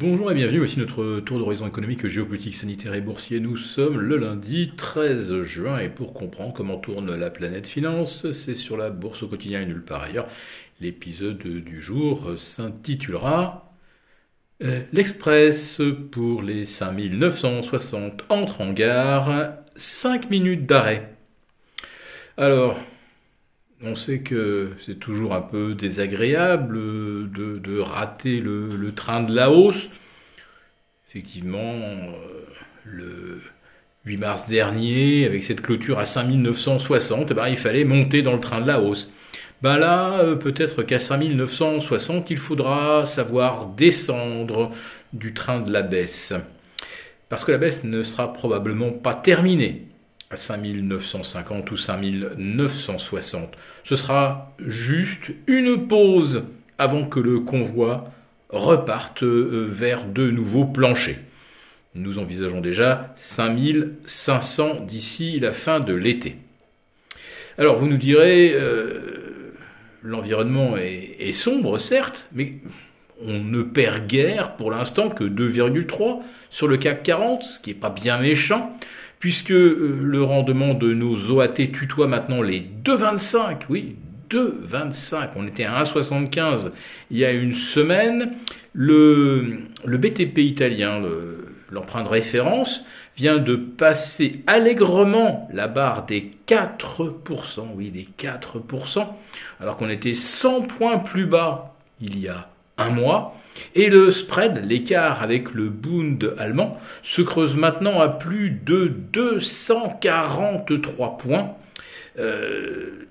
Bonjour et bienvenue, voici notre tour d'horizon économique, géopolitique, sanitaire et boursier. Nous sommes le lundi 13 juin et pour comprendre comment tourne la planète finance, c'est sur la bourse au quotidien et nulle part ailleurs. L'épisode du jour s'intitulera euh, L'Express pour les 5960 entre en gare, 5 minutes d'arrêt. Alors, on sait que c'est toujours un peu désagréable de, rater le, train de la hausse. Effectivement, euh, le 8 mars dernier, avec cette clôture à 5960, eh ben, il fallait monter dans le train de la hausse. Ben là, euh, peut-être qu'à 5960, il faudra savoir descendre du train de la baisse. Parce que la baisse ne sera probablement pas terminée à 5950 ou 5960. Ce sera juste une pause avant que le convoi reparte euh, vers de nouveaux planchers. Nous envisageons déjà 5500 d'ici la fin de l'été. Alors vous nous direz, euh, l'environnement est, sombre certes, mais on ne perd guère pour l'instant que 2,3 sur le CAC 40, ce qui n'est pas bien méchant puisque euh, le rendement de nos OAT tutoie maintenant les 2,25, oui, 2,25, on était à 1,75 il y a une semaine, le, le BTP italien, l'emprunt de référence, vient de passer allègrement la barre des 4%, oui, des 4%, alors qu'on était 100 points plus bas il y a un mois. Et le spread, l'écart avec le Bund allemand, se creuse maintenant à plus de 243 points. Euh,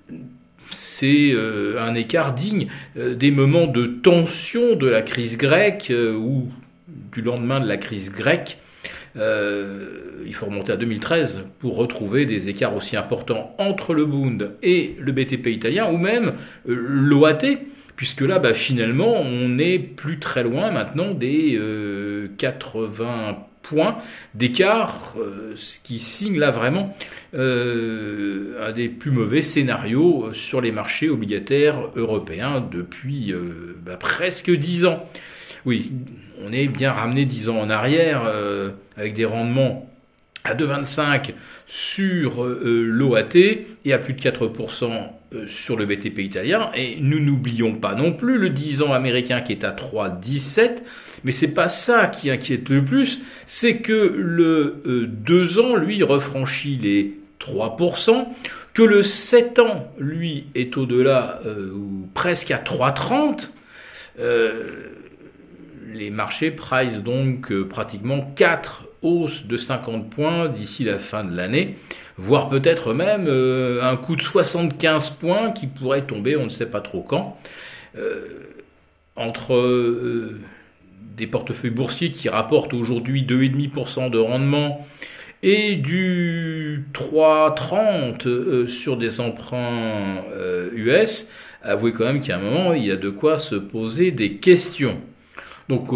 c'est euh, un écart digne euh, des moments de tension de la crise grecque ou du lendemain de la crise grecque. il faut remonter à 2013 pour retrouver des écarts aussi importants entre le Bund et le BTP italien ou même l'OAT puisque là, bah, finalement, on n'est plus très loin maintenant des 80 euh, points d'écart, euh, ce qui signe là vraiment euh, un des plus mauvais scénarios sur les marchés obligataires européens depuis bah, presque 10 ans. Oui, on est bien ramené 10 ans en arrière avec des rendements à 2,25 sur l'OAT et à plus de 4% euh, sur le BTP italien. Et nous n'oublions pas non plus le 10 ans américain qui est à 3,17. Mais c'est pas ça qui inquiète le plus, c'est que le 2 euh, ans, lui, refranchit les 3%, que le 7 ans, lui, est au-delà, euh, ou presque à 3,30. les marchés price donc pratiquement 4 hausses de 50 points d'ici la fin de l'année voire peut-être même euh, un coup de 75 points qui pourrait tomber, on ne sait pas trop quand, euh, entre euh, des portefeuilles boursiers qui rapportent aujourd'hui 2,5% de rendement et du 3,30 sur des emprunts US, avouez quand même a un moment, il y a de quoi se poser des questions. Donc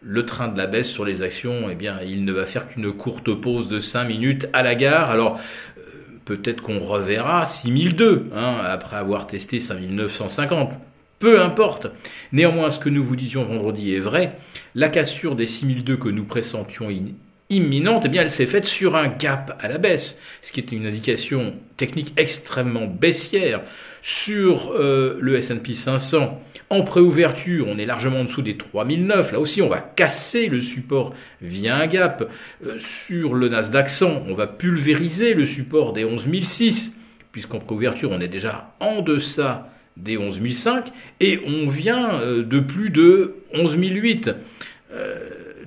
le train de la baisse sur les actions, eh bien, il ne va faire qu'une courte pause de 5 minutes à la gare. Alors, euh, peut-être qu'on reverra 6002, hein, après avoir testé 5950. Peu importe. Néanmoins, ce que nous vous disions vendredi est vrai. La cassure des 6002 que nous pressentions imminente, eh bien, elle s'est faite sur un gap à la baisse, ce qui est une indication technique extrêmement baissière sur euh, le S&P 500. En préouverture, on est largement en dessous des 3009. Là aussi, on va casser le support via un gap. Euh, sur le Nasdaq 100, on va pulvériser le support des 11006, puisqu'en préouverture, on est déjà en deçà des 11005, et on vient euh, de plus de 11008.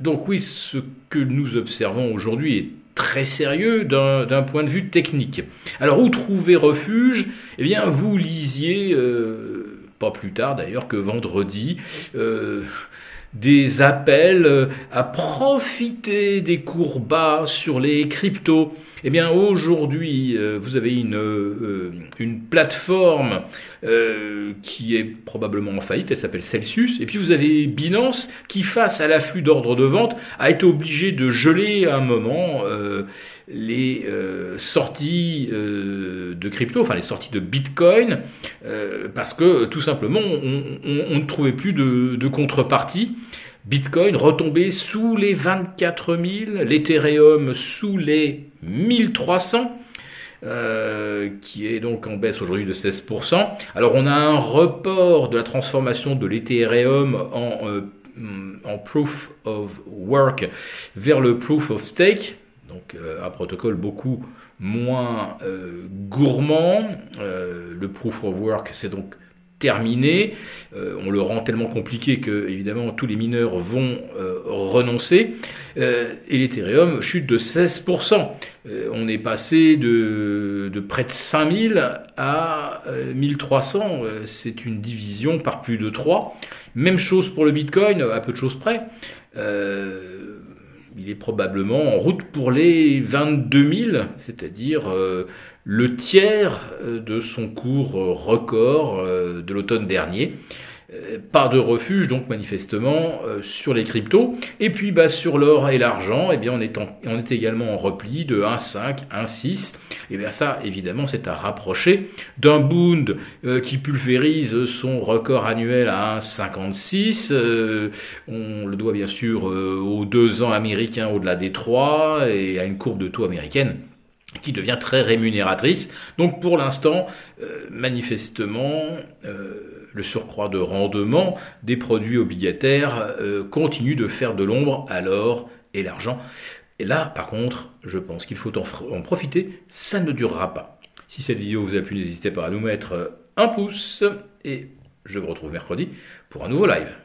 Donc oui, ce que nous observons aujourd'hui est très sérieux d'un point de vue technique. Alors où trouver refuge? Eh bien, vous lisiez, euh, pas plus tard d'ailleurs que vendredi, euh, des appels euh, à profiter des cours bas sur les cryptos. Eh bien aujourd'hui, euh, vous avez une, euh, une plateforme qui est probablement en faillite, elle s'appelle Celsius, et puis vous avez Binance qui, face à l'afflux d'ordre de vente, a été obligé de geler à un moment les sorties de crypto, enfin les sorties de Bitcoin, parce que tout simplement on, ne trouvait plus de, de contrepartie Bitcoin retombé sous les 24 000, l'Ethereum sous les 1300. Euh, qui est donc en baisse aujourd'hui de 16%. Alors on a un report de la transformation de l'Ethereum en, euh, en proof of work vers le proof of stake, donc euh, un protocole beaucoup moins gourmand. le proof of work, c'est donc terminé. Euh, on le rend tellement compliqué que évidemment tous les mineurs vont euh, renoncer. Euh, et l'Ethereum chute de 16%. on est passé de, de, près de 5000 à 1300. C'est une division par plus de 3. Même chose pour le Bitcoin, à peu de choses près. Il est probablement en route pour les 22 000, c'est-à-dire le tiers euh, de son cours euh, record euh, de l'automne dernier. Pas de refuge donc manifestement sur les cryptos. Et puis bah, sur l'or et l'argent, eh bien on est, on est également en repli de 1,5, 1,6. Et bien ça évidemment c'est à rapprocher d'un Bund qui pulvérise son record annuel à 1,56. on le doit bien sûr aux deux ans américains au-delà des trois et à une courbe de taux américaine qui devient très rémunératrice. Donc pour l'instant, euh, manifestement, euh, le surcroît de rendement des produits obligataires euh, continue de faire de l'ombre à l'or et l'argent. Et là, par contre, je pense qu'il faut en, en, profiter, ça ne durera pas. Si cette vidéo vous a plu, n'hésitez pas à nous mettre un pouce et je vous retrouve mercredi pour un nouveau live.